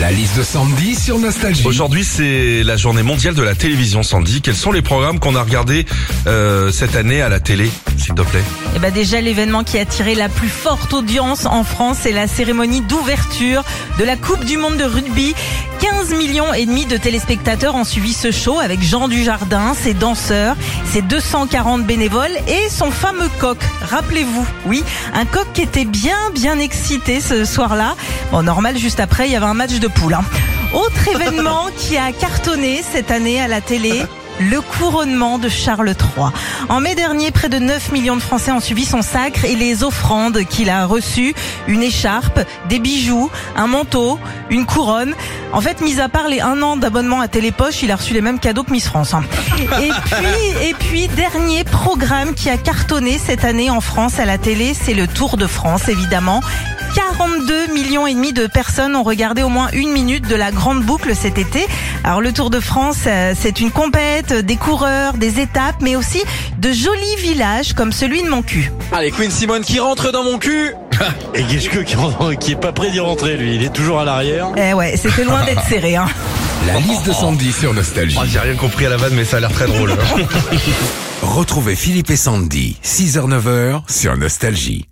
La liste de Sandy sur Nostalgie. Aujourd'hui, c'est la journée mondiale de la télévision, Sandy. Quels sont les programmes qu'on a regardés euh, cette année à la télé, s'il te plaît? Eh ben déjà l'événement qui a attiré la plus forte audience en France, c'est la cérémonie d'ouverture de la Coupe du monde de rugby. 15 millions et demi de téléspectateurs ont suivi ce show avec Jean Dujardin, ses danseurs, ses 240 bénévoles et son fameux coq. Rappelez-vous, oui, un coq qui était bien bien excité ce soir-là. Bon, normal, juste après, il y avait un match de poule. hein. Autre événement qui a cartonné cette année à la télé. Le couronnement de Charles III. En mai dernier, près de 9 millions de Français ont suivi son sacre et les offrandes qu'il a reçues. Une écharpe, des bijoux, un manteau, une couronne. En fait, mis à part les un an d'abonnement à Télépoche, il a reçu les mêmes cadeaux que Miss France. hein. Et puis, et puis, dernier programme qui a cartonné cette année en France à la télé, c'est le Tour de France, évidemment. 42 millions et demi de personnes ont regardé au moins une minute de la grande boucle cet été. Alors le Tour de France, euh, c'est une compète, des coureurs, des étapes, mais aussi de jolis villages comme celui de mon cul. Allez, Queen Simone qui rentre dans mon cul. Et Guichke qui, qui est pas prêt d'y rentrer, lui. Il est toujours à l'arrière. Eh ouais, c'était loin d'être serré. Hein. La liste de Sandy sur Nostalgie. oh, J'ai rien compris à la vanne, mais ça a l'air très drôle. Retrouvez Philippe et Sandy, 6h-9h sur Nostalgie.